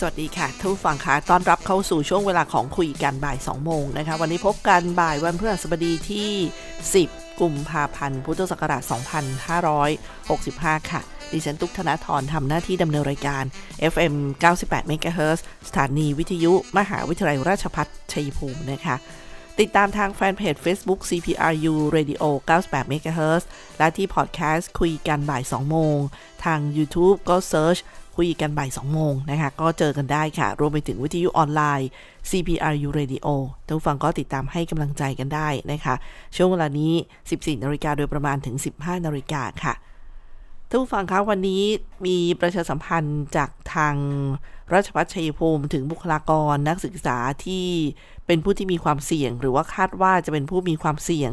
สวัสดีค่ะท่านผู้ฟังคะต้อนรับเข้าสู่ช่วงเวลาของคุยกันบ่าย 2 โมงนะคะ วันนี้พบกันบ่ายวันพฤหัสบดีที่ 10 กุมภาพันธ์ พุทธศักราช 2565 ค่ะ ดิฉันตุ๊กธนาธรทำหน้าที่ดำเนินรายการ FM 98 MHz สถานีวิทยุ มหาวิทยาลัยราชภัฏชัยภูมินะคะ ติดตามทางแฟนเพจ Facebook CPRU Radio 98 MHz และที่พอดแคสต์คุยกันบ่าย 2 โมง ทาง YouTube ก็เซิร์ช คุยกันบ่าย2โมงนะคะ ก็เจอกันได้ค่ะ รวมไปถึงวิทยุออนไลน์ CPRU Radio ท่านผู้ฟังก็ติดตามให้กำลังใจกันได้นะคะ ช่วงเวลานี้ 14นาฬิกาโดยประมาณถึง 15นาฬิกาค่ะท่านผู้ฟังคะวันนี้มีประชาสัมพันธ์จากทางราชพัฒชัยภูมิถึงบุคลากรนักศึกษาที่เป็นผู้ที่มีความเสี่ยง หรือว่าคาดว่าจะเป็นผู้มีความเสี่ยง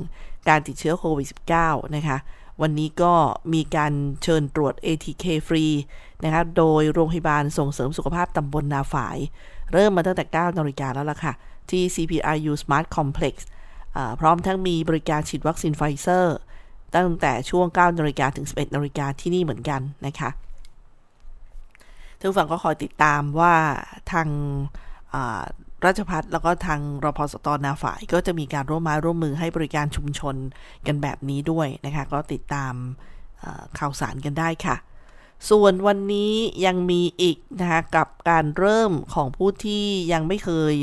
การติดเชื้อโควิด -19 นะคะ วันนี้ก็มีการเชิญตรวจ ATK ฟรีนะคะโดยโรงพยาบาลส่งเสริมสุขภาพตำบลนาฝาย เริ่มมาตั้งแต่ 9นาฬิกาแล้วล่ะค่ะ ที่ CPRU Smart Complex พร้อมทั้งมีบริการฉีดวัคซีนไฟเซอร์ ตั้งแต่ช่วง 9นาฬิกาถึง 11นาฬิกาที่นี่เหมือนกันนะคะท่านผู้ฟังก็คอยติดตามว่าทาง ราชพัฒแล้วก็ทางรพสตนาฝ่ายก็จะมีการร่วมม้ร่วมมือให้บริการชุมชนกันแบบนี้ด้วยนะคะ ก็ติดตามข่าวสารกันได้ค่ะ ส่วนวันนี้ยังมีอีกนะคะกับการเริ่มของผู้ที่ยังไม่เคย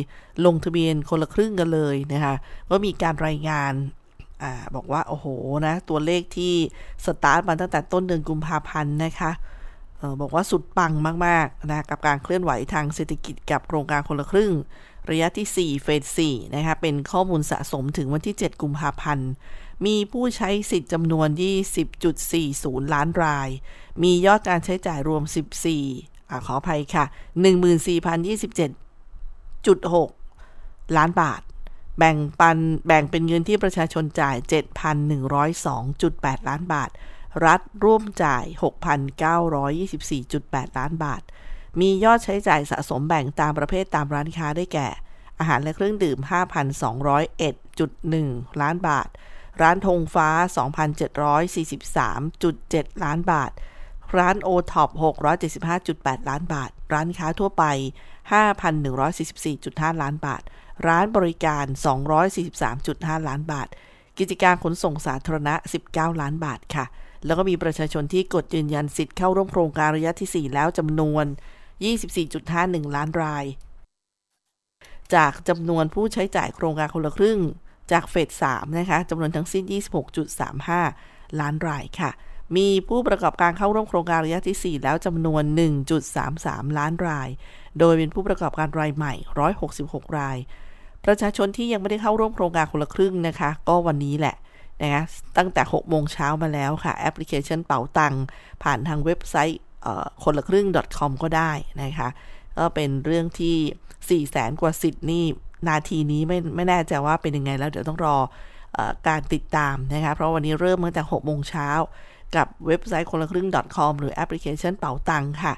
ลงทะเบียนคนละครึ่งกันเลยนะคะก็มีการรายงานอบอกว่า โอ้โหนะตัวเลขที่สตาร์ทมาตั้งแต่ต้นเดือนกุมภาพันธ์นะคะออบอกว่าสุดปังมาก ๆ นะ กับการเคลื่อนไหวทางเศรษฐกิจกับโครงการคนละครึ่ง ระยะที่ 4 เฟส4นะคะ เป็นข้อมูลสะสมถึงวันที่ 7 กุมภาพันธ์ มีผู้ใช้สิทธิ์จำนวน 20.40 ล้านราย มียอดการใช้จ่ายรวม 14อขออภัยค่ะ 14,027.6 ล้านบาท แบ่งปันแบ่งเป็นเงินที่ประชาชนจ่าย 7,102.8 ล้านบาท รัฐร่วมจ่าย 6,924.8 ล้านบาท มียอดใช้จ่ายสะสมแบ่งตามประเภทตามร้านค้าได้แก่ อาหารและเครื่องดื่ม 5,201.1 ล้านบาท ร้านธงฟ้า 2,743.7 ล้านบาท ร้านโอท็อป675.8 ล้านบาท ร้านค้าทั่วไป 5,144.5 ล้านบาท ร้านบริการ 243.5 ล้านบาท กิจการขนส่งสาธารณะ 19 ล้านบาทค่ะแล้วก็มีประชาชนที่กดยืนยันสิทธิ์เข้าร่วมโครงการระยะที่ 4 แล้วจำนวน 24.51 ล้านราย จากจำนวนผู้ใช้จ่ายโครงการคนละครึ่ง จากเฟส3นะคะจำนวนทั้งสิ้น 26.35 ล้านรายค่ะ มีผู้ประกอบการเข้าร่วมโครงการระยะที่ 4 แล้วจำนวน 1.33 ล้านราย โดยเป็นผู้ประกอบการรายใหม่ 166 ราย ประชาชนที่ยังไม่ได้เข้าร่วมโครงการคนละครึ่งนะคะ ก็วันนี้แหละนะคะตั้งแต่ 6 โมงเช้ามาแล้วค่ะ แอปพลิเคชันเป๋าตังผ่านทางเว็บไซต์ คนละครึ่ง .com ก็ได้นะคะ ก็เป็นเรื่องที่4 0 0แสนกว่าสิทธิ์นี่ นาทีนี้ไม่ไม่แน่ใจว่าเป็นยังไงแล้วเดี๋ยวต้องรออการติดตามนะคะ เพราะวันนี้เริ่มตั้งแต่6โมงเช้ากับเว็บไซต์คนละครึ่ง .com หรือแอปพลิเคชันเป๋าตังค่ะ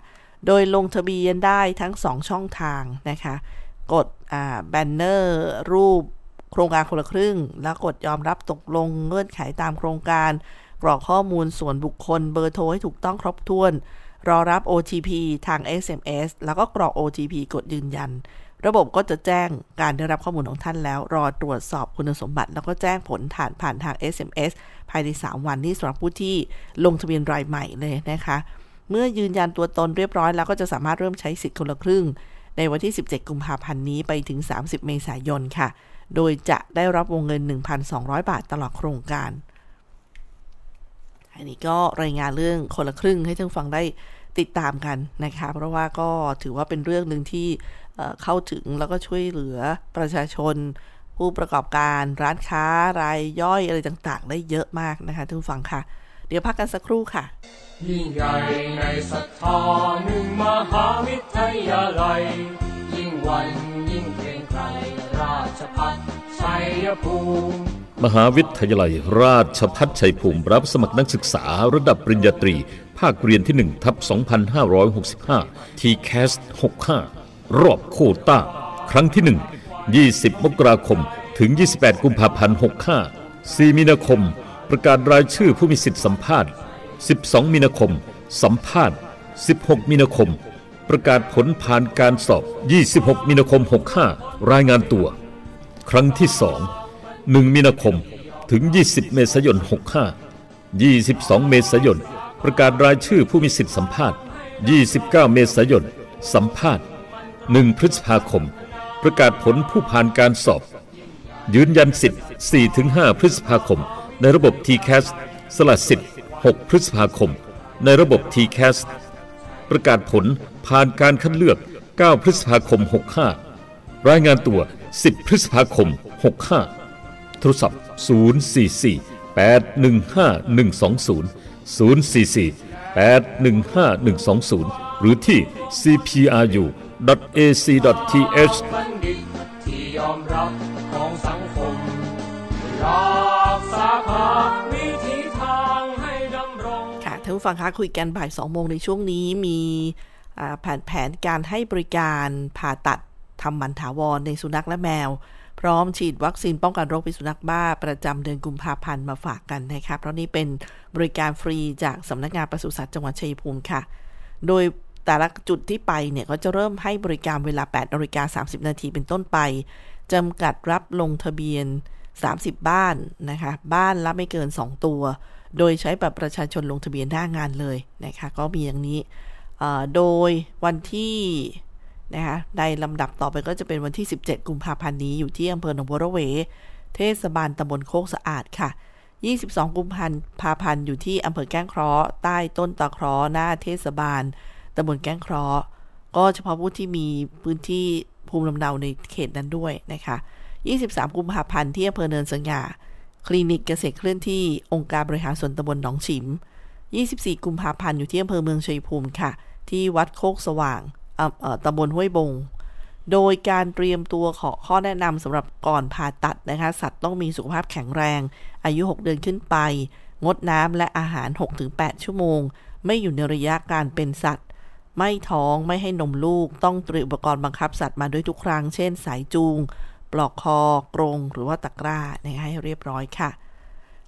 โดยลงทะเบียนได้ทั้ง 2 ช่องทางนะคะ กดแบนเนอร์ รูปโครงการคนละครึ่ง แล้วกดยอมรับตกลงเงื่อนไขตามโครงการกรอกข้อมูลส่วนบุคคลเบอร์โทรให้ถูกต้องครบถ้วน รอรับ OTP ทาง SMS แล้วก็กรอก OTP กดยืนยัน ระบบก็จะแจ้งการได้รับข้อมูลของท่านแล้ว รอตรวจสอบคุณสมบัติ แล้วก็แจ้งผลผ่านผ่านทาง SMS ภายใน 3 วันนี้สำหรับผู้ที่ลงทะเบียนรายใหม่เลยนะคะ เมื่อยืนยันตัวตนเรียบร้อยแล้วก็จะสามารถเริ่มใช้สิทธิ์คนละครึ่ง ในวันที่ 17 กุมภาพันธ์นี้ไปถึง 30 เมษายนค่ะ โดยจะได้รับวงเงิน 1,200 บาทตลอดโครงการ อันนี้ก็รายงานเรื่องคนละครึ่งให้ท่านฟังได้ติดตามกันนะคะ เพราะว่าก็ถือว่าเป็นเรื่องหนึ่งที่เข้าถึงแล้วก็ช่วยเหลือประชาชน ผู้ประกอบการร้านค้ารายย่อยอะไรต่างๆ ได้เยอะมากนะคะทุกฟังค่ะ เดี๋ยวพักกันสักครู่ค่ะ ยิ่งใหญ่ในศรัทธาหนึ่งมหาวิทยาลัย ยิ่งวันยิ่งเกรงไกรราชพัฒชัยภูมิ มหาวิทยาลัย ราชพัฒชัยภูมิรับสมัครนักศึกษาระดับปริญญาตรี ภาคเรียนที่1ทับ2565 t c a s 65 รอบโคต้า ครั้งที่ 1 20 มกราคม ถึง 28 กุมภาพันธ์ 65 4 มีนาคม ประกาศรายชื่อผู้มีสิทธิสัมภาษณ์ 12 มีนาคม สัมภาษณ์ 16 มีนาคม ประกาศผลผ่านการสอบ 26 มีนาคม 65 รายงานตัว ครั้งที่ 2 1 มีนาคม ถึง 20 เมษายน 65 22 เมษายน ประกาศรายชื่อผู้มีสิทธิสัมภาษณ์ 29 เมษายน สัมภาษณ์ 1 พฤษภาคม ประกาศผลผู้ผ่านการสอบ ยืนยันสิทธิ์ 4-5 พฤษภาคม ในระบบ TCAS สละสิทธิ์ 6 พฤษภาคม ในระบบ TCAS ประกาศผลผ่านการคัดเลือก 9 พฤษภาคม 65 รายงานตัว 10 พฤษภาคม 65 ทรศัพท์ 044 815 120 044 815 120 หรือที่ cpru ac.th บัณฑิตที่ยอมรับของสังคมหลากสาขาวิถีทางให้ดำรงค่ะท่านผู้ฟังคะคุยกันบ่าย2โมงในช่วงนี้มีแผนแผนการให้บริการผ่าตัดทำหมันถาวรในสุนัขและแมว พร้อมฉีดวัคซีนป้องกันโรคพิษสุนัขบ้า ประจำเดือนกุมภาพันธ์มาฝากกันนะคะเพราะนี่เป็นบริการฟรีจากสำนักงานปศุสัตว์จังหวัดชัยภูมิค่ะ โดยแต่ละจุดที่ไปเนี่ยก็จะเริ่มให้บริการเวลา8นาฬิกา30 นาทีเป็นต้นไปจำกัดรับลงทะเบียน 30 บ้านนะคะ บ้านละไม่เกิน 2 ตัว โดยใช้บัตรประชาชนลงทะเบียนหน้างานเลยนะคะ ก็มีอย่างนี้ โดยวันที่ นะคะในลำดับต่อไปก็จะเป็นวันที่ 17 กุมภาพันธ์นี้อยู่ที่อำเภอหนองบัวระเว เทศบาลตำบลโคกสะอาดค่ะ 22 กุมภาพันธ์อยู่ที่อำเภอแก้งเคราะห์ใต้ต้นตะเคราะห์หน้าเทศบาลตำบลแก้งเคราะห์ก็เฉพาะผู้ที่มีพื้นที่ภูมิลำเนาในเขตนั้นด้วยนะคะ 23 กุมภาพันธ์ที่อำเภอเนินสงยาคลินิกเกษตรเคลื่อนที่องค์การบริหารส่วนตำบลหนองฉิม 24 กุมภาพันธ์อยู่ที่อำเภอเมืองชัยภูมิค่ะ ที่วัดโคกสว่าง ตำบลห้วยบง โดยการเตรียมตัวขอข้อแนะนำสำหรับก่อนผ่าตัดนะคะ สัตว์ต้องมีสุขภาพแข็งแรง อายุ 6 เดือนขึ้นไป งดน้ำและอาหาร 6-8 ชั่วโมง ไม่อยู่ในระยะการเป็นสัตว์ ไม่ท้องไม่ให้นมลูก ต้องเตรียมอุปกรณ์บังคับสัตว์มาด้วยทุกครั้ง เช่น สายจูง ปลอกคอ กรง หรือว่าตะกร้านะคะให้เรียบร้อยค่ะ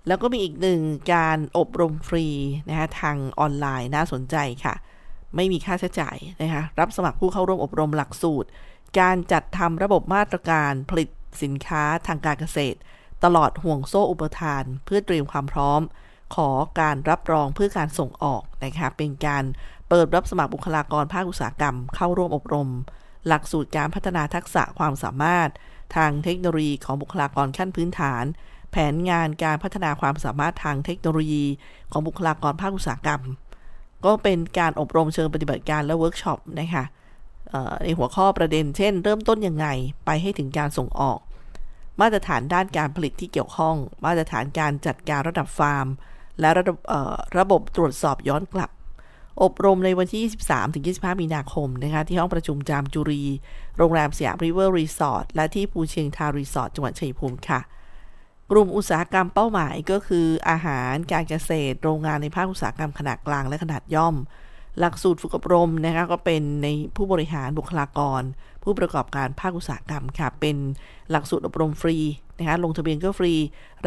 แล้วก็มีอีกหนึ่งการอบรมฟรีนะคะทางออนไลน์น่าสนใจค่ะ ไม่มีค่าใช้จ่ายนะคะรับสมัครผู้เข้าร่วมอบรมหลักสูตร การจัดทำระบบมาตรการผลิตสินค้าทางการเกษตร ตลอดห่วงโซ่อุปทาน เพื่อเตรียมความพร้อม ขอการรับรองเพื่อการส่งออกนะคะเป็นการเปิดรับสมัครบุคลากรภาคอุตสาหกรรม เข้าร่วมอบรม หลักสูตรการพัฒนาทักษะความสามารถ ทางเทคโนโลยีของบุคลากรขั้นพื้นฐาน แผนงานการพัฒนาความสามารถทางเทคโนโลยี ของบุคลากรภาคอุตสาหกรรม ก็เป็นการอบรมเชิงปฏิบัติการและเวิร์กช็อปนะคะในหัวข้อประเด็นเช่น เริ่มต้นยังไงไปให้ถึงการส่งออก มาตรฐานด้านการผลิตที่เกี่ยวข้อง มาตรฐานการจัดการระดับฟาร์ม และระบบระบบตรวจสอบย้อนกลับ อบรมในวันที่ 23-25 มีนาคมนะคะที่ห้องประชุมจามจุรี โรงแรมสยามริเวอร์รีสอร์ทและที่ภูเชียงทารีสอร์ทจังหวัดชัยภูมิค่ะ กลุ่มอุตสาหกรรมเป้าหมายก็คืออาหารการเกษตร โรงงานในภาคอุตสาหกรรมขนาดกลางและขนาดย่อม หลักสูตรฝึกอบรมนะคะก็เป็นในผู้บริหารบุคลากร ผู้ประกอบการภาคอุตสาหกรรมค่ะเป็นหลักสูตรอบรมฟรีนะคะลงทะเบียนก็ฟรี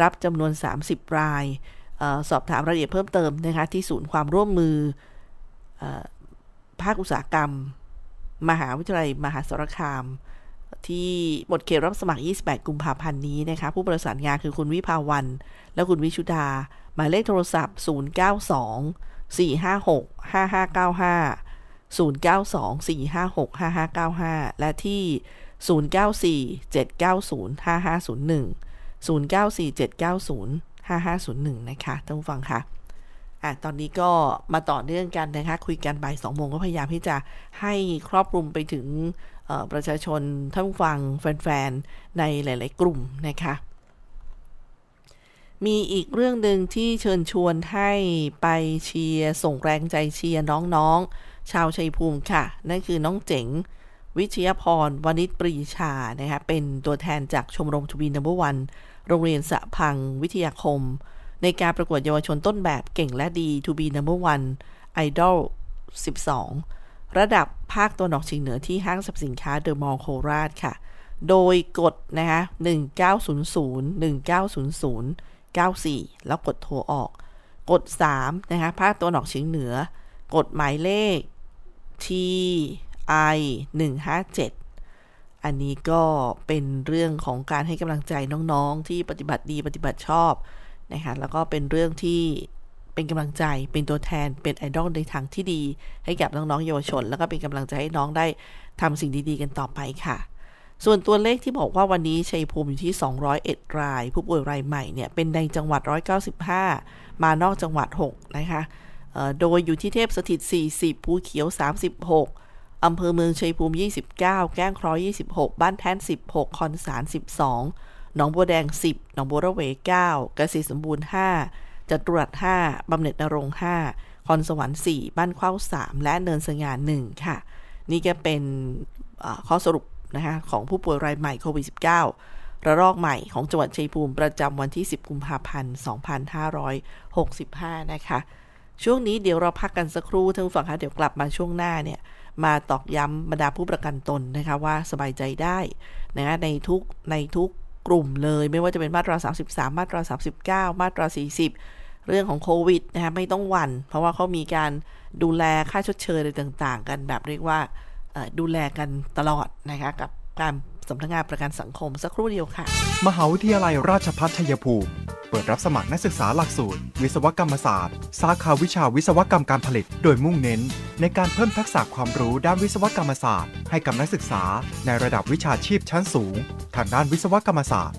รับจำนวน 30 รายออสอบถามรายละเอียดเพิ่มเติมนะคะที่ศูนย์ความร่วมมือออภาคอุตสาหกรรม มหาวิทยาลัยมหาสารคาม ที่หมดเขตรับสมัคร 28 กุมภาพันธ์นี้นะคะ ผู้ประสานงานคือคุณวิภาวัน และคุณวิชุดา หมายเลขโทรศัพท์ 092 456 5595 092 456 5595 และที่ 094 790 5501 094 790 5501 นะคะท่านผู้ฟังคะอะ ตอนนี้ก็มาต่อเนื่องกันนะคะ คุยกันบ่ายสองโมงก็พยายามที่จะให้ครอบคลุมไปถึง ประชาชนท่านผู้ฟังแฟนๆ ในหลาย ๆ กลุ่มนะคะ มีอีกเรื่องหนึ่งที่เชิญชวนให้ไปเชียร์ส่งแรงใจเชียร์น้องๆ ชาวชัยภูมิค่ะ นั่นคือน้องเจ๋งวิชยพรวณิชปรีชา นะคะ เป็นตัวแทนจากชมรมทวีนัมเบอร์วัน โรงเรียนสะพังวิทยาคม ในการประกวดเยาวชนต้นแบบเก่งและดี To be number one Idol 12 ระดับภาคตัวหนอกเฉียงเหนือที่ห้างสรรพสินค้าเดอะมอลล์โคราชค่ะ โดยกดนะคะ1900 1900 94 แล้วกดโทรออก กด 3 นะคะ ภาคตัวหนอกเฉียงเหนือ กดหมายเลข T I 157 อันนี้ก็เป็นเรื่องของการให้กำลังใจน้องๆ ที่ปฏิบัติดีปฏิบัติชอบนะคะ แล้วก็เป็นเรื่องที่ เป็นกำลังใจ เป็นตัวแทน เป็นไอดอลในทางที่ดี ให้กับน้องๆเยาวชน แล้วก็เป็นกำลังใจให้น้องได้ทำสิ่งดีๆ กันต่อไปค่ะ ส่วนตัวเลขที่บอกว่าวันนี้ชัยภูมิอยู่ที่ 201 ราย ผู้ป่วยรายใหม่เนี่ยเป็นในจังหวัด 195 มานอกจังหวัด 6 นะคะโดยอยู่ที่เทพสถิต 40 ภูเขียว 36 อำเภอเมืองชัยภูมิ 29 แก้งคร้อย 26 บ้านแท่น 16 คอนสาร 12 หนองบัวแดง 10 หนองบัวระเว 9 เกษตรสมบูรณ์ 5 จตุรัส5บำเหน็จนรงค์5คอนสวรรค์4บ้านเข้า3 และเนินสง่า1ค่ะ นี่ก็เป็นข้อสรุปนะคะของผู้ป่วยรายใหม่โควิด -19 ระลอกใหม่ของจังหวัดชัยภูมิประจำวันที่ 10 กุมภาพันธ์ 2565 นะคะ ช่วงนี้เดี๋ยวเราพักกันสักครู่ท่านผู้ฟังคะเดี๋ยวกลับมาช่วงหน้าเนี่ยมาตอกย้ำบรรดาผู้ประกันตนนะคะว่าสบายใจได้นะในทุกในทุกกลุ่มเลย ไม่ว่าจะเป็นมาตรา 33 มาตรา 39 มาตรา 40 เรื่องของโควิดนะคะไม่ต้องหวัน่น เพราะว่าเขามีการดูแลค่าชดเชยอะไรต่างๆ กันแบบเรียกว่าดูแลกันตลอดนะคะกับการสำนักงานประกันสังคมสักครู่เดียวค่ะ มหาวิทยาลัยราชภัฏชัยภูมิ เปิดรับสมัครนักศึกษาหลักสูตร วิศวกรรมศาสตร์ สาขาวิชาวิศวกรรมการผลิต โดยมุ่งเน้น ในการเพิ่มทักษะความรู้ด้านวิศวกรรมศาสตร์ ให้กับนักศึกษา ในระดับวิชาชีพชั้นสูง ทางด้านวิศวกรรมศาสตร์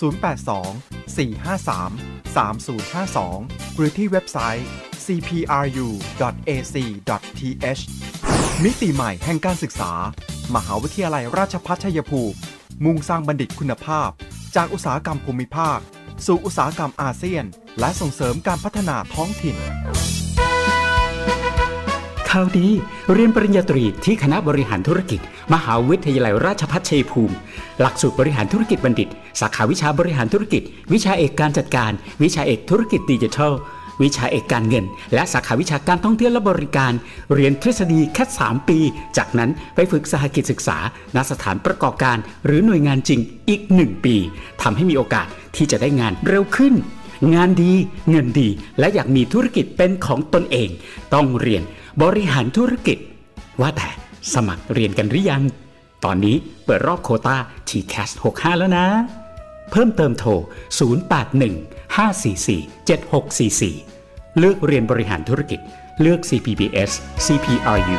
082 453 3052 หรือที่เว็บไซต์ cpru.ac.th มิติใหม่แห่งการศึกษา มหาวิทยาลัยราชภัฏชัยภูมิ มุ่งสร้างบัณฑิตคุณภาพ จากอุตสาหกรรมภูมิภาค สู่อุตสาหกรรมอาเซียน และส่งเสริมการพัฒนาท้องถิ่น ข่าวดี เรียนปริญญาตรีที่คณะบริหารธุรกิจ มหาวิทยาลัยราชภัฏชัยภูมิ หลักสูตรบริหารธุรกิจบัณฑิต สาขาวิชาบริหารธุรกิจ วิชาเอกการจัดการ วิชาเอกธุรกิจดิจิทัล วิชาเอกการเงิน และสาขาวิชาการท่องเที่ยวและบริการ เรียนทฤษฎีแค่3ปี จากนั้นไปฝึกสหกิจศึกษาณสถานประกอบการ หรือหน่วยงานจริงอีก 1 ปีทำให้มีโอกาสที่จะได้งานเร็วขึ้น งานดีเงินดี และอยากมีธุรกิจเป็นของตนเอง ต้องเรียนบริหารธุรกิจ ว่าแต่สมัครเรียนกันหรือยัง ตอนนี้เปิดรอบโคตา TCAS 65 แล้วนะ เพิ่มเติมโทร 081 544 7644 เลือกเรียนบริหารธุรกิจ เลือก CPBS CPRU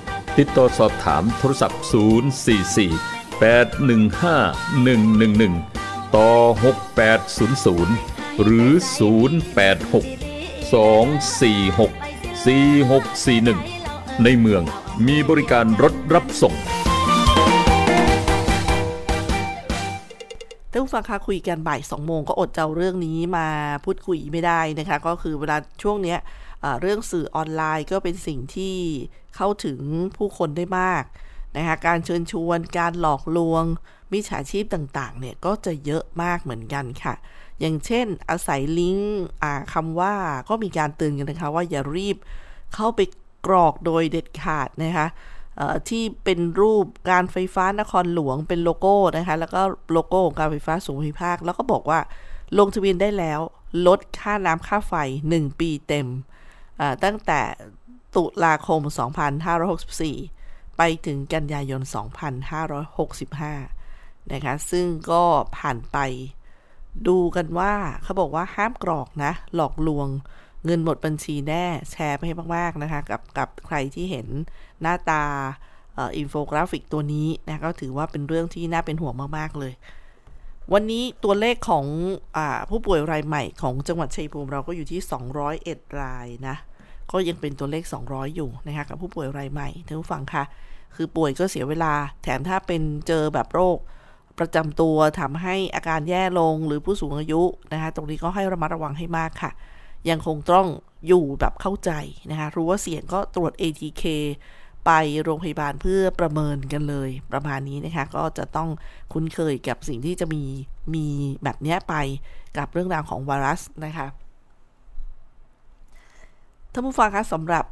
ติดต่อสอบถามโทรศัพท์ 044 815 111 ต่อ 6800 หรือ 086 246 4641 ในเมืองมีบริการรถรับส่งท่านผู้ฟังคะคุยกันบ่ายสองโมงก็อดเจ้าเรื่องนี้มาพูดคุยไม่ได้นะคะ ก็คือเวลาช่วงเนี้ย เรื่องสื่อออนไลน์ก็เป็นสิ่งที่เข้าถึงผู้คนได้มากนะคะการเชิญชวนการหลอกลวง มิจฉาชีพต่างๆเนี่ยก็จะเยอะมากเหมือนกันค่ะ อย่างเช่น อาศัยลิงก์คำว่าก็มีการเตือนกันนะคะ ว่าอย่ารีบเข้าไปกรอกโดยเด็ดขาดนะคะที่เป็นรูปการไฟฟ้านครหลวงเป็นโลโก้นะคะ แล้วก็โลโก้ของการไฟฟ้าสูงภูมิภาค แล้วก็บอกว่าลงทะเบียนได้แล้ว ลดค่าน้ำค่าไฟ 1 ปีเต็ม ตั้งแต่ตุลาคม 2564 ไปถึงกันยายน 2565 นะคะ ซึ่งก็ผ่านไปดูกันว่าเขาบอกว่าห้ามกรอกนะ หลอกลวงเงินหมดบัญชีแน่ แชร์ไปให้มาก ๆ นะคะ กับกับใครที่เห็นหน้าตาอินโฟกราฟิกตัวนี้นะก็ถือว่าเป็นเรื่องที่น่าเป็นห่วงมาก ๆ เลย วันนี้ตัวเลขของผู้ป่วยรายใหม่ของจังหวัดชัยภูมิเราก็อยู่ที่ 201 รายนะ ก็ยังเป็นตัวเลข 200 อยู่นะคะกับผู้ป่วยรายใหม่ท่านผู้ฟังคะคือป่วยก็เสียเวลา แถมถ้าเป็นเจอแบบโรคประจำตัวทำให้อาการแย่ลงหรือผู้สูงอายุนะคะตรงนี้ก็ให้ระมัดระวังให้มากค่ะ ยังคงต้องอยู่แบบเข้าใจนะคะรู้ว่าเสี่ยงก็ตรวจ ATK ไปโรงพยาบาลเพื่อประเมินกันเลยประมาณนี้นะคะ ก็จะต้องคุ้นเคยกับสิ่งที่จะมีมีแบบนี้ไปกับเรื่องราวของไวรัสนะคะ ท่านผู้ฟังคะสำหรับ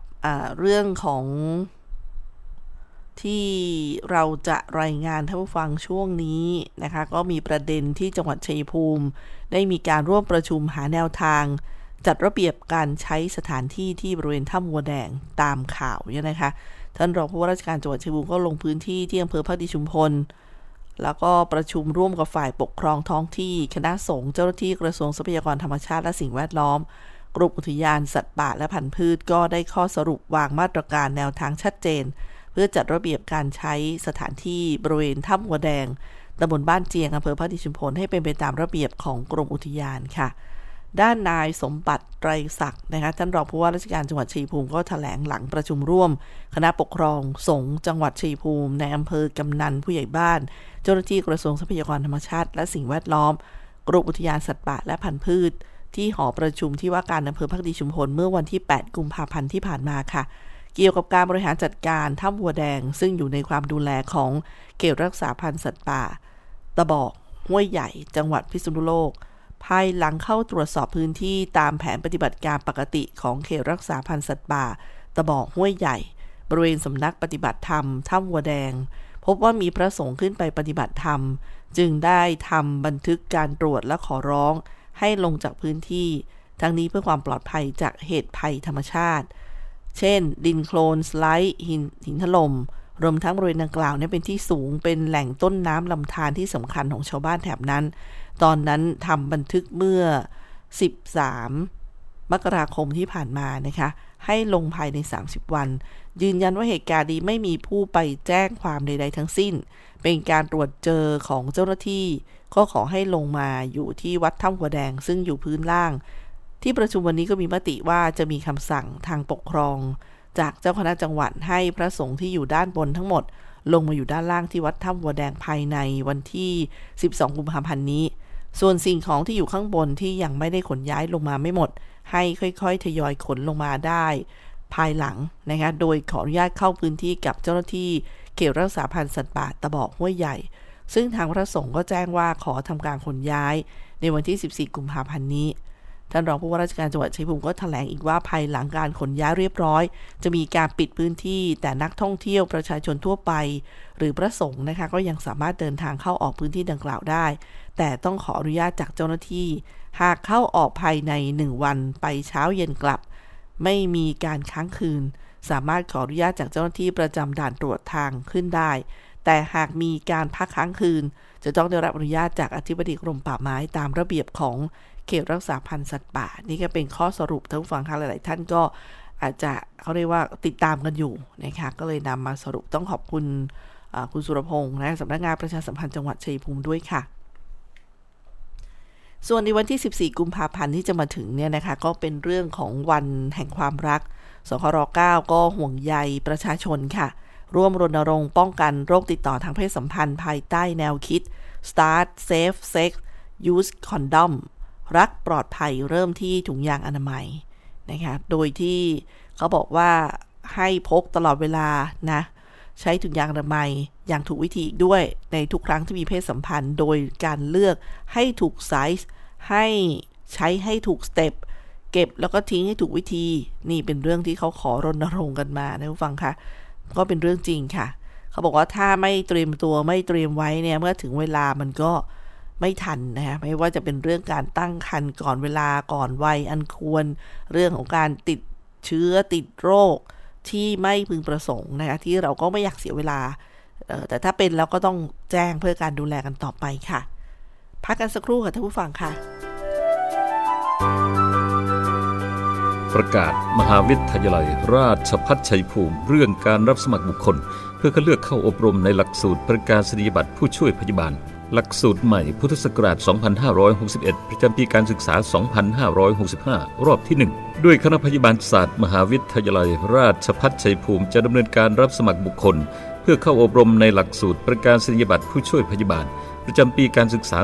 เรื่องของที่เราจะรายงานท่านผู้ฟังช่วงนี้นะคะ ก็มีประเด็นที่จังหวัดชัยภูมิ ได้มีการร่วมประชุมหาแนวทาง จัดระเบียบการใช้สถานที่ที่บริเวณถ้ำวัวแดงตามข่าวเนี่ยนะคะ ท่านรองผู้ว่าราชการจังหวัดชัยภูมิก็ลงพื้นที่ที่อำเภอพักดีชุมพล แล้วก็ประชุมร่วมกับฝ่ายปกครองท้องที่ คณะสงฆ์เจ้าหน้าที่กระทรวงทรัพยากรธรรมชาติและสิ่งแวดล้อม กรมอุทยานสัตว์ป่าและพันธุ์พืชก็ได้ข้อสรุปวางมาตรการแนวทางชัดเจน เพื่อจัดระเบียบการใช้สถานที่บริเวณถ้ำหัวแดงตำบลบ้านเจียงอำเภอพระดิชุมพลให้เป็นไปตามระเบียบของกรมอุทยานค่ะ ด้านนายสมบัติไตรศักดิ์นะคะท่านรองผู้ว่าราชการจังหวัดชัยภูมิก็ถแถลงหลังประชุมร่วม คณะปกครองสงฆ์จังหวัดชัยภูมิในอำเภอกำนันผู้ใหญ่บ้าน เจ้าหน้าที่กระทรวงทรัพยากรธรรมชาติ และสิ่งแวดล้อมกรมอุทยานสัตว์ป่าและพันธุ์พืช ที่หอประชุมที่ว่าการอำเภอพักดีชุมพลเมื่อวันที่ 8 กุมภาพันธ์ที่ผ่านมาค่ะ เกี่ยวกับการบริหารจัดการถ้ำวัวแดง ซึ่งอยู่ในความดูแลของเขตรักษาพันธุ์สัตว์ป่า ตะบอกห้วยใหญ่ จังหวัดพิษณุโลก ภายหลังเข้าตรวจสอบพื้นที่ตามแผนปฏิบัติการปกติของเขตรักษาพันธุ์สัตว์ป่า ตะบอกห้วยใหญ่ บริเวณสำนักปฏิบัติธรรมถ้ำวัวแดง พบว่ามีพระสงฆ์ขึ้นไปปฏิบัติธรรม จึงได้ทำบันทึกการตรวจและขอร้อง ให้ลงจากพื้นที่ ทั้งนี้เพื่อความปลอดภัยจากเหตุภัยธรรมชาติ เช่น ดินโคลนสไลด์หินหินถลม่มรวมทั้งบริเวณดังกล่าวนี่เป็นที่สูงเป็นแหล่งต้นน้ำลำธารที่สำคัญของชาวบ้านแถบนั้น ตอนนั้นทำบันทึกเมื่อ 13 มกราคมที่ผ่านมานะคะ ให้ลงภายใน 30 วัน ยืนยันว่าเหตุการณ์นี้ไม่มีผู้ไปแจ้งความใด ๆ ทั้งสิ้น เป็นการตรวจเจอของเจ้าหน้าที่ ก็ขอให้ลงมาอยู่ที่วัดถ้ำหัวแดงซึ่งอยู่พื้นล่าง ที่ประชุมวันนี้ก็มีมติว่าจะมีคำสั่งทางปกครอง จากเจ้าคณะจังหวัดให้พระสงฆ์ที่อยู่ด้านบนทั้งหมด ลงมาอยู่ด้านล่างที่วัดถ้ำหัวแดงภายในวันที่ 12 กุมภาพันธ์นี้ ส่วนสิ่งของที่อยู่ข้างบนที่ยังไม่ได้ขนย้ายลงมาไม่หมด ให้ค่อยๆ ทยอยขนลงมาได้ ภายหลังนะคะโดยขออนุญาตเข้าพื้นที่กับเจ้าหน้าที่เขตรักษาพันธุ์สัตว์ป่าตะบอกห้วยใหญ่ ซึ่งทางพระสงฆ์ก็แจ้งว่าขอทำการขนย้าย ในวันที่ 14 กุมภาพันธ์นี้ ท่านรองผู้ว่าราชการจังหวัดชัยภูมิก็ถแถลงอีกว่าภายหลังการขนย้ายเรียบร้อย จะมีการปิดพื้นที่แต่นักท่องเที่ยวประชาชนทั่วไป หรือพระสงฆ์นะคะก็ยังสามารถเดินทางเข้าออกพื้นที่ดังกล่าวได้ แต่ต้องขออนุญาตจากเจ้าหน้าที่ หากเข้าออกภายใน 1 วันไปเช้าเย็นกลับ ไม่มีการค้างคืนสามารถขออนุญาตจากเจ้าหน้าที่ประจำด่านตรวจทางขึ้นได้ แต่หากมีการพักค้างคืน จะต้องได้รับอนุญาตจากอธิบดีกรมป่าไม้ตามระเบียบของเขตรักษาพันธุ์สัตว์ป่า นี่ก็เป็นข้อสรุปท่านฟังค่ะหลาย ๆ ท่านก็อาจจะเขาเรียกว่าติดตามกันอยู่นะคะก็เลยนำมาสรุปต้องขอบคุณคุณสุรพงศ์นะสำนักงานประชาสัมพันธ์จังหวัดชัยภูมิด้วยค่ะ ส่วนในวันที่ 14 กุมภาพันธ์ที่จะมาถึงเนี่ยนะคะก็เป็นเรื่องของวันแห่งความรักสคร9ก็ห่วงใยประชาชนค่ะ ร่วมรณรงค์ป้องกันโรคติดต่อทางเพศสัมพันธ์ภายใต้แนวคิด Start Safe Sex Use Condom รักปลอดภัยเริ่มที่ถุงยางอนามัยนะคะ โดยที่เขาบอกว่าให้พกตลอดเวลานะ ใช้ถุงยางอนามัยอย่างถูกวิธีอีกด้วยในทุกครั้งที่มีเพศสัมพันธ์ โดยการเลือกให้ถูกไซส์ให้ใช้ให้ถูกสเต็ปเก็บแล้วก็ทิ้งให้ถูกวิธี นี่เป็นเรื่องที่เขาขอรณรงค์กันมานะผู้ฟังคะ ก็เป็นเรื่องจริงค่ะ เขาบอกว่าถ้าไม่เตรียมตัวไม่เตรียมไว้เนี่ยเมื่อถึงเวลามันก็ไม่ทันนะคะไม่ว่าจะเป็นเรื่องการตั้งครรภ์ก่อนเวลาก่อนวัยอันควร เรื่องของการติดเชื้อติดโรคที่ไม่พึงประสงค์นะคะที่เราก็ไม่อยากเสียเวลา แต่ถ้าเป็นแล้วก็ต้องแจ้งเพื่อการดูแลกันต่อไปค่ะ พักกันสักครู่ค่ะท่านผู้ฟังค่ะ ประกาศมหาวิทยาลัย ราชพัฒชัยภูมิ เรื่องการรับสมัครบุคคล เพื่อคัดเลือกเข้าอบรมในหลักสูตรประกาศนียบัตรผู้ช่วยพยาบาล หลักสูตรใหม่พุทธศักราช 2561 ประจำปีการศึกษา 2565 รอบที่ 1 ด้วยคณะพยาบาลศาสตร์ มหาวิทยาลัย ราชพัฒชัยภูมิจะดำเนินการรับสมัครบุคคล เพื่อเข้าอบรมในหลักสูตรประกาศนียบัตรผู้ช่วยพยาบาล ประจำปีการศึกษา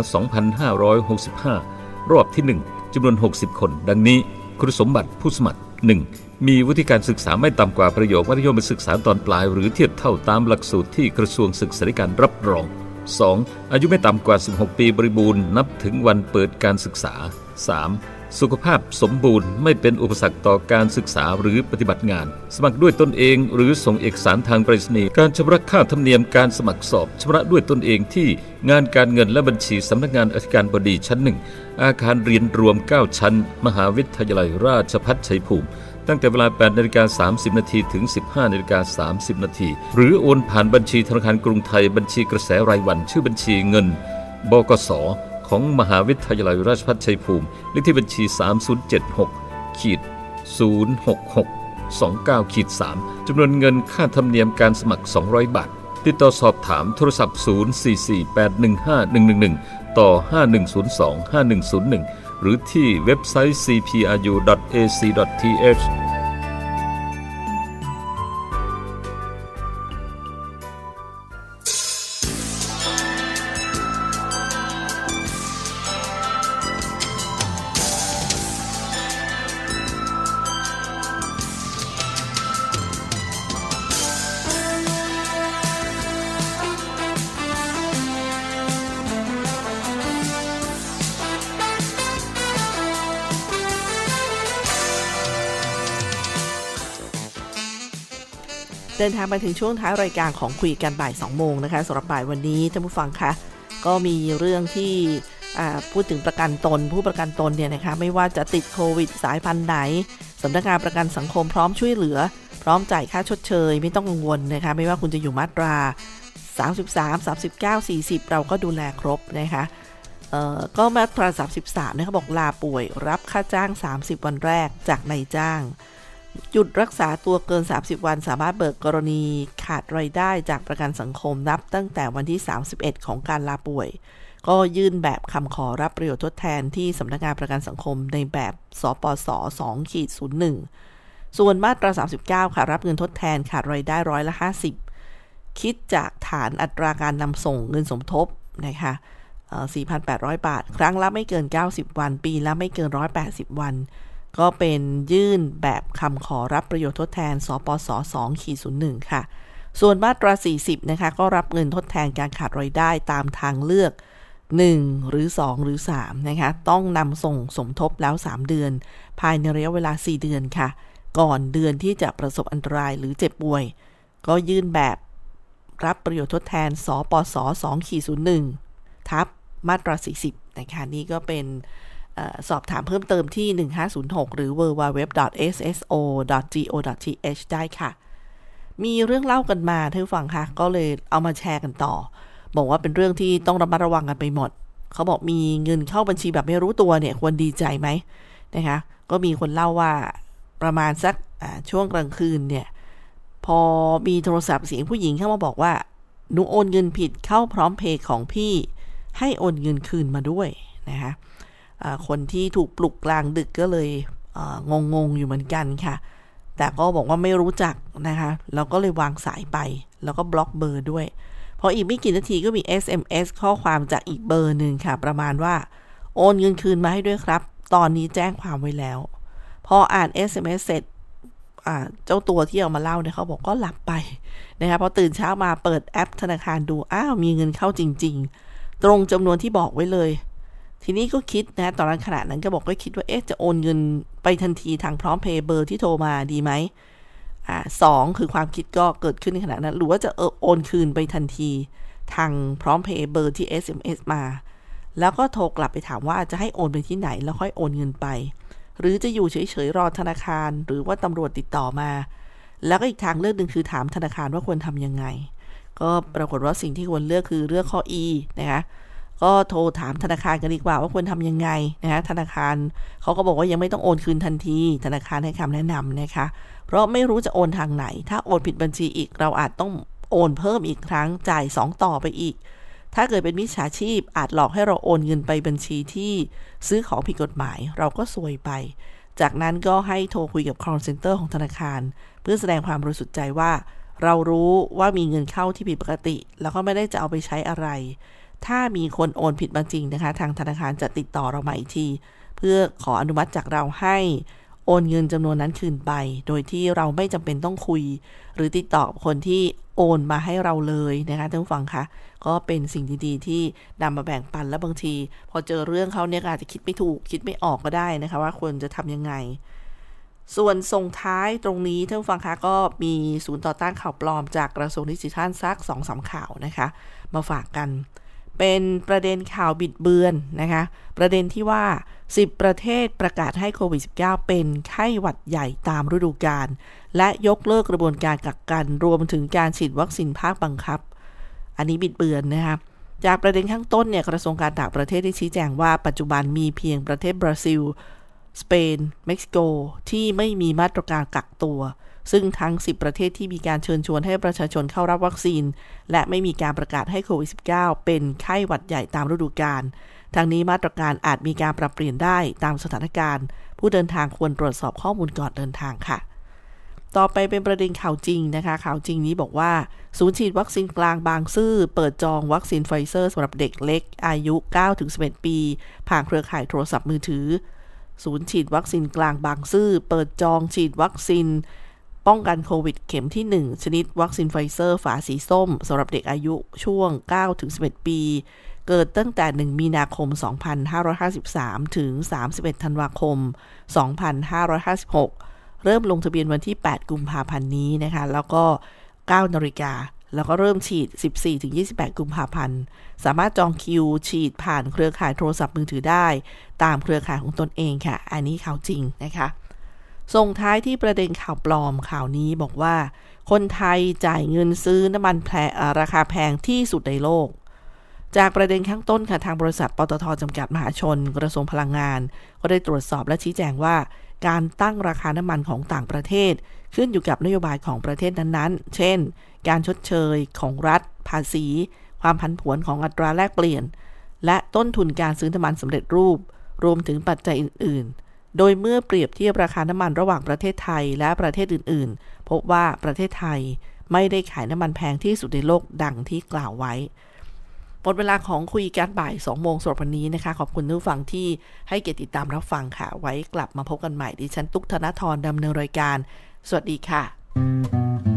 2565 รอบที่ 1จำนวน 60 คน ดังนี้ คุณสมบัติผู้สมัคร 1. มีวุฒิการศึกษาไม่ต่ำกว่าประโยคมัธยมศึกษาตอนปลาย หรือเทียบเท่าตามหลักสูตรที่กระทรวงศึกษาธิการรับรอง 2. อายุไม่ต่ำกว่า 16 ปีบริบูรณ์นับถึงวันเปิดการศึกษา 3. สุขภาพสมบูรณ์ไม่เป็นอุปสรรคต่อการศึกษาหรือปฏิบัติงาน สมัครด้วยตนเองหรือส่งเอกสารทางไปรษณีย์การชำระค่าธรรมเนียมการสมัครสอบชำระด้วยตนเองที่งานการเงินและบัญชีสำนักงานอธิการบดีชั้นหนึ่งอาคารเรียนรวม 9 ชั้น มหาวิทยาลัยราชภัฏชัยภูมิตั้งแต่เวลา 8นาฬิกา30 นาทีถึง 15นาฬิกา30 นาทีหรือโอนผ่านบัญชีธนาคารกรุงไทยบัญชีกระแสรายวัน ชื่อบัญชีเงิน บกส ของมหาวิทยาลัยราชภัฏชัยภูมิ เลขที่บัญชี 3076ขีด066 29ขีด3จำนวนเงินค่าธรรมเนียมการสมัคร 200 บาท ติดต่อสอบถามโทรศัพท์ 044815111 ต่อ 5102-5101 หรือที่เว็บไซต์ cpru.ac.th เดินทางมาถึงช่วงท้ายรายการของคุยกันบ่าย2โมงนะคะสำหรับบ่ายวันนี้ท่านผู้ฟังคะก็มีเรื่องที่พูดถึงประกันตนผู้ประกันตนเนี่ยนะคะไม่ว่าจะติดโควิดสายพันธุ์ไหนสำนักงานประกันสังคมพร้อมช่วยเหลือ พร้อมจ่ายค่าชดเชย ไม่ต้องกังวลนะคะไม่ว่าคุณจะอยู่มาตรา 33 39 40 เราก็ดูแลครบนะคะก็มาตรา 33เนี่ยเขาบอกลาป่วยรับค่าจ้าง 30 วันแรกจากนายจ้าง หยุดรักษาตัวเกิน 30 วันสามารถเบิกกรณีขาดรายได้จากประกันสังคมนับตั้งแต่วันที่ 31 ของการลาป่วย ก็ยื่นแบบคำขอรับประโยชน์ทดแทนที่สำนักงานประกันสังคมในแบบสปส2ขีด01 ส่วนมาตรา 39 ค่ะ รับเงินทดแทนขาดรายได้ร้อยละ 50 คิดจากฐานอัตราการนำส่งเงินสมทบนะคะ4,800 บาท ครั้งละไม่เกิน 90 วัน ปีละไม่เกิน 180 วัน ก็เป็นยื่นแบบคำขอรับประโยชน์ทดแทน สปส2ขีด01 ค่ะ ส่วนมาตรา 40 นะคะ ก็รับเงินทดแทนการขาดรายได้ตามทางเลือก 1 หรือ 2 หรือ 3 นะคะ ต้องนำส่งสมทบแล้ว 3 เดือน ภายในระยะเวลา 4 เดือนค่ะ ก่อนเดือนที่จะประสบอันตรายหรือเจ็บป่วย ก็ยื่นแบบรับประโยชน์ทดแทน สปส2ขีด01 ทับมาตรา 40 นะคะ นี่ก็เป็น สอบถามเพิ่มเติมที่ 1506 หรือ www.sso.go.th ได้ค่ะ มีเรื่องเล่ากันมาท่านฟังค่ะก็เลยเอามาแชร์กันต่อ บอกว่าเป็นเรื่องที่ต้องระมัดระวังกันไปหมด เขาบอกมีเงินเข้าบัญชีแบบไม่รู้ตัวเนี่ยควรดีใจไหมนะคะ ก็มีคนเล่าว่าประมาณสักช่วงกลางคืนเนี่ยพอมีโทรศัพท์เสียงผู้หญิงเข้ามาบอกว่าหนูโอนเงินผิดเข้าพร้อมเพย์ของพี่ ให้โอนเงินคืนมาด้วยนะคะ คนที่ถูกปลุกกลางดึกก็เลยงงงอยู่เหมือนกันค่ะ แต่ก็บอกว่าไม่รู้จักนะคะแล้วก็เลยวางสายไป แล้วก็บล็อกเบอร์ด้วย พออีกไม่กี่นาทีก็มี SMS ข้อความจากอีกเบอร์หนึ่งค่ะ ประมาณว่า โอนเงินคืนมาให้ด้วยครับ ตอนนี้แจ้งความไว้แล้ว พออ่าน SMS เสร็จเจ้าตัวที่เอามาเล่าเนี่ยเขาบอกก็หลับไปนะคะพอตื่นเช้ามาเปิดแอปธนาคารดู อ้าว มีเงินเข้าจริง ๆ ตรงจำนวนที่บอกไว้เลย ทีนี้ก็คิดนะ ตอนนั้นขณะนั้นก็บอกก็คิดว่า เอ๊ะ จะโอนเงินไปทันทีทางพร้อมเพย์เบอร์ที่โทรมาดีไหมอ่าสองคือความคิดก็เกิดขึ้นในขณะนั้น หรือว่าจะเออโอนคืนไปทันทีทางพร้อมเพย์เบอร์ที่ SMS มา แล้วก็โทรกลับไปถามว่าจะให้โอนไปที่ไหนแล้วค่อยโอนเงินไป หรือจะอยู่เฉยๆรอธนาคาร หรือว่าตำรวจติดต่อมา แล้วก็อีกทางเลือกหนึ่งคือถามธนาคารว่าควรทำยังไง ก็ปรากฏว่าสิ่งที่ควรเลือกคือเลือกข้อ E นะคะ ก็โทรถามธนาคารกันดีกว่าว่าควรทำยังไงนะคะธนาคารเขาก็บอกว่ายังไม่ต้องโอนคืนทันที ธนาคารให้คำแนะนำนะคะ เพราะไม่รู้จะโอนทางไหน ถ้าโอนผิดบัญชีอีกเราอาจต้องโอนเพิ่มอีกครั้งจ่าย 2 ต่อไปอีก ถ้าเกิดเป็นมิจฉาชีพอาจหลอกให้เราโอนเงินไปบัญชีที่ซื้อของผิดกฎหมาย เราก็ซวยไป จากนั้นก็ให้โทรคุยกับ call center ของธนาคาร เพื่อแสดงความบริสุทธิ์ใจว่า เรารู้ว่ามีเงินเข้าที่ผิดปกติ แล้วก็ไม่ได้จะเอาไปใช้อะไร ถ้ามีคนโอนผิดมาจริงนะคะ ทางธนาคารจะติดต่อเรามาอีกที เพื่อขออนุมัติจากเราให้โอนเงินจำนวนนั้นคืนไป โดยที่เราไม่จำเป็นต้องคุย หรือติดต่อคนที่โอนมาให้เราเลยนะคะท่านผู้ฟังคะก็เป็นสิ่งดีๆ ที่นำมาแบ่งปันแล้วบางที พอเจอเรื่องเขาเนี่ยอาจจะคิดไม่ถูกคิดไม่ออกก็ได้นะคะว่าควรจะทำยังไง ส่วนส่งท้ายตรงนี้ท่านผู้ฟังคะก็มีศูนย์ต่อต้านข่าวปลอมจากกระทรวงดิจิทัลซักสองสาข่าวนะคะ มาฝากกัน เป็นประเด็นข่าวบิดเบือนนะคะ ประเด็นที่ว่า 10 ประเทศประกาศให้โควิด -19 เป็นไข้หวัดใหญ่ตามฤดูกาล และยกเลิกกระบวนการกักกัน รวมถึงการฉีดวัคซีนภาคบังคับ อันนี้บิดเบือนนะคะจากประเด็นข้างต้นเนี่ยกระทรวงการต่างประเทศได้ชี้แจงว่าปัจจุบันมีเพียงประเทศบราซิล สเปน เม็กซิโก ที่ไม่มีมาตรการกักตัว ซึ่งทั้ง 10 ประเทศที่มีการเชิญชวนให้ประชาชนเข้ารับวัคซีน และไม่มีการประกาศให้โควิด -19 เป็นไข้หวัดใหญ่ตามฤดูกาลทางนี้มาตรการอาจมีการปรับเปลี่ยนได้ตามสถานการณ์ ผู้เดินทางควรตรวจสอบข้อมูลก่อนเดินทางค่ะ ต่อไปเป็นประเด็นข่าวจริงนะคะ ข่าวจริงนี้บอกว่า ศูนย์ฉีดวัคซีนกลางบางซื่อเปิดจองวัคซีนไฟเซอร์สำหรับเด็กเล็ก อายุ 9-11 ปี ผ่านเครือข่ายโทรศัพท์มือถือ ศูนย์ฉีดวัคซีนกลางบางซื่อเปิดจองฉีดวัคซีน ป้องกันโควิดเข็มที่ 1 ชนิดวัคซีนไฟเซอร์ฝาสีส้มสำหรับเด็กอายุช่วง 9-11 ปี เกิดตั้งแต่ 1 มีนาคม 2553 ถึง 31 ธันวาคม 2556 เริ่มลงทะเบียนวันที่ 8 กุมภาพันธ์นี้นะคะ แล้วก็ 9 นาฬิกา แล้วก็เริ่มฉีด 14-28 กุมภาพันธ์ สามารถจองคิวฉีดผ่านเครือข่ายโทรศัพท์มือถือได้ ตามเครือข่ายของตนเองค่ะ อันนี้ข่าวจริงนะคะ ส่งท้ายที่ประเด็นข่าวปลอมข่าวนี้บอกว่า คนไทยจ่ายเงินซื้อน้ำมันแพราคาแพงที่สุดในโลก จากประเด็นข้างต้นค่ะทางบริษัทปตทจำกัดมหาชน กระทรวงพลังงาน ก็ได้ตรวจสอบและชี้แจงว่า การตั้งราคาน้ำมันของต่างประเทศ ขึ้นอยู่กับนโยบายของประเทศนั้นๆ เช่น การชดเชยของรัฐ ภาษี ความผันผวนของอัตราแลกเปลี่ยน และต้นทุนการซื้อน้ำมันสำเร็จรูป รวมถึงปัจจัยอื่นๆ โดยเมื่อเปรียบเทียบราคาน้ำมันระหว่างประเทศไทยและประเทศอื่น ๆ พบว่าประเทศไทยไม่ได้ขายน้ำมันแพงที่สุดในโลกดังที่กล่าวไว้หมดเวลาของคุยการบ่าย 2 โมงสำหรับวันนี้นะคะ ขอบคุณทุกฟังที่ให้เกียรติติดตามรับฟังค่ะ ไว้กลับมาพบกันใหม่ดิฉันตุ๊กธนทรดำเนินรายการ สวัสดีค่ะ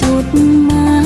ต่า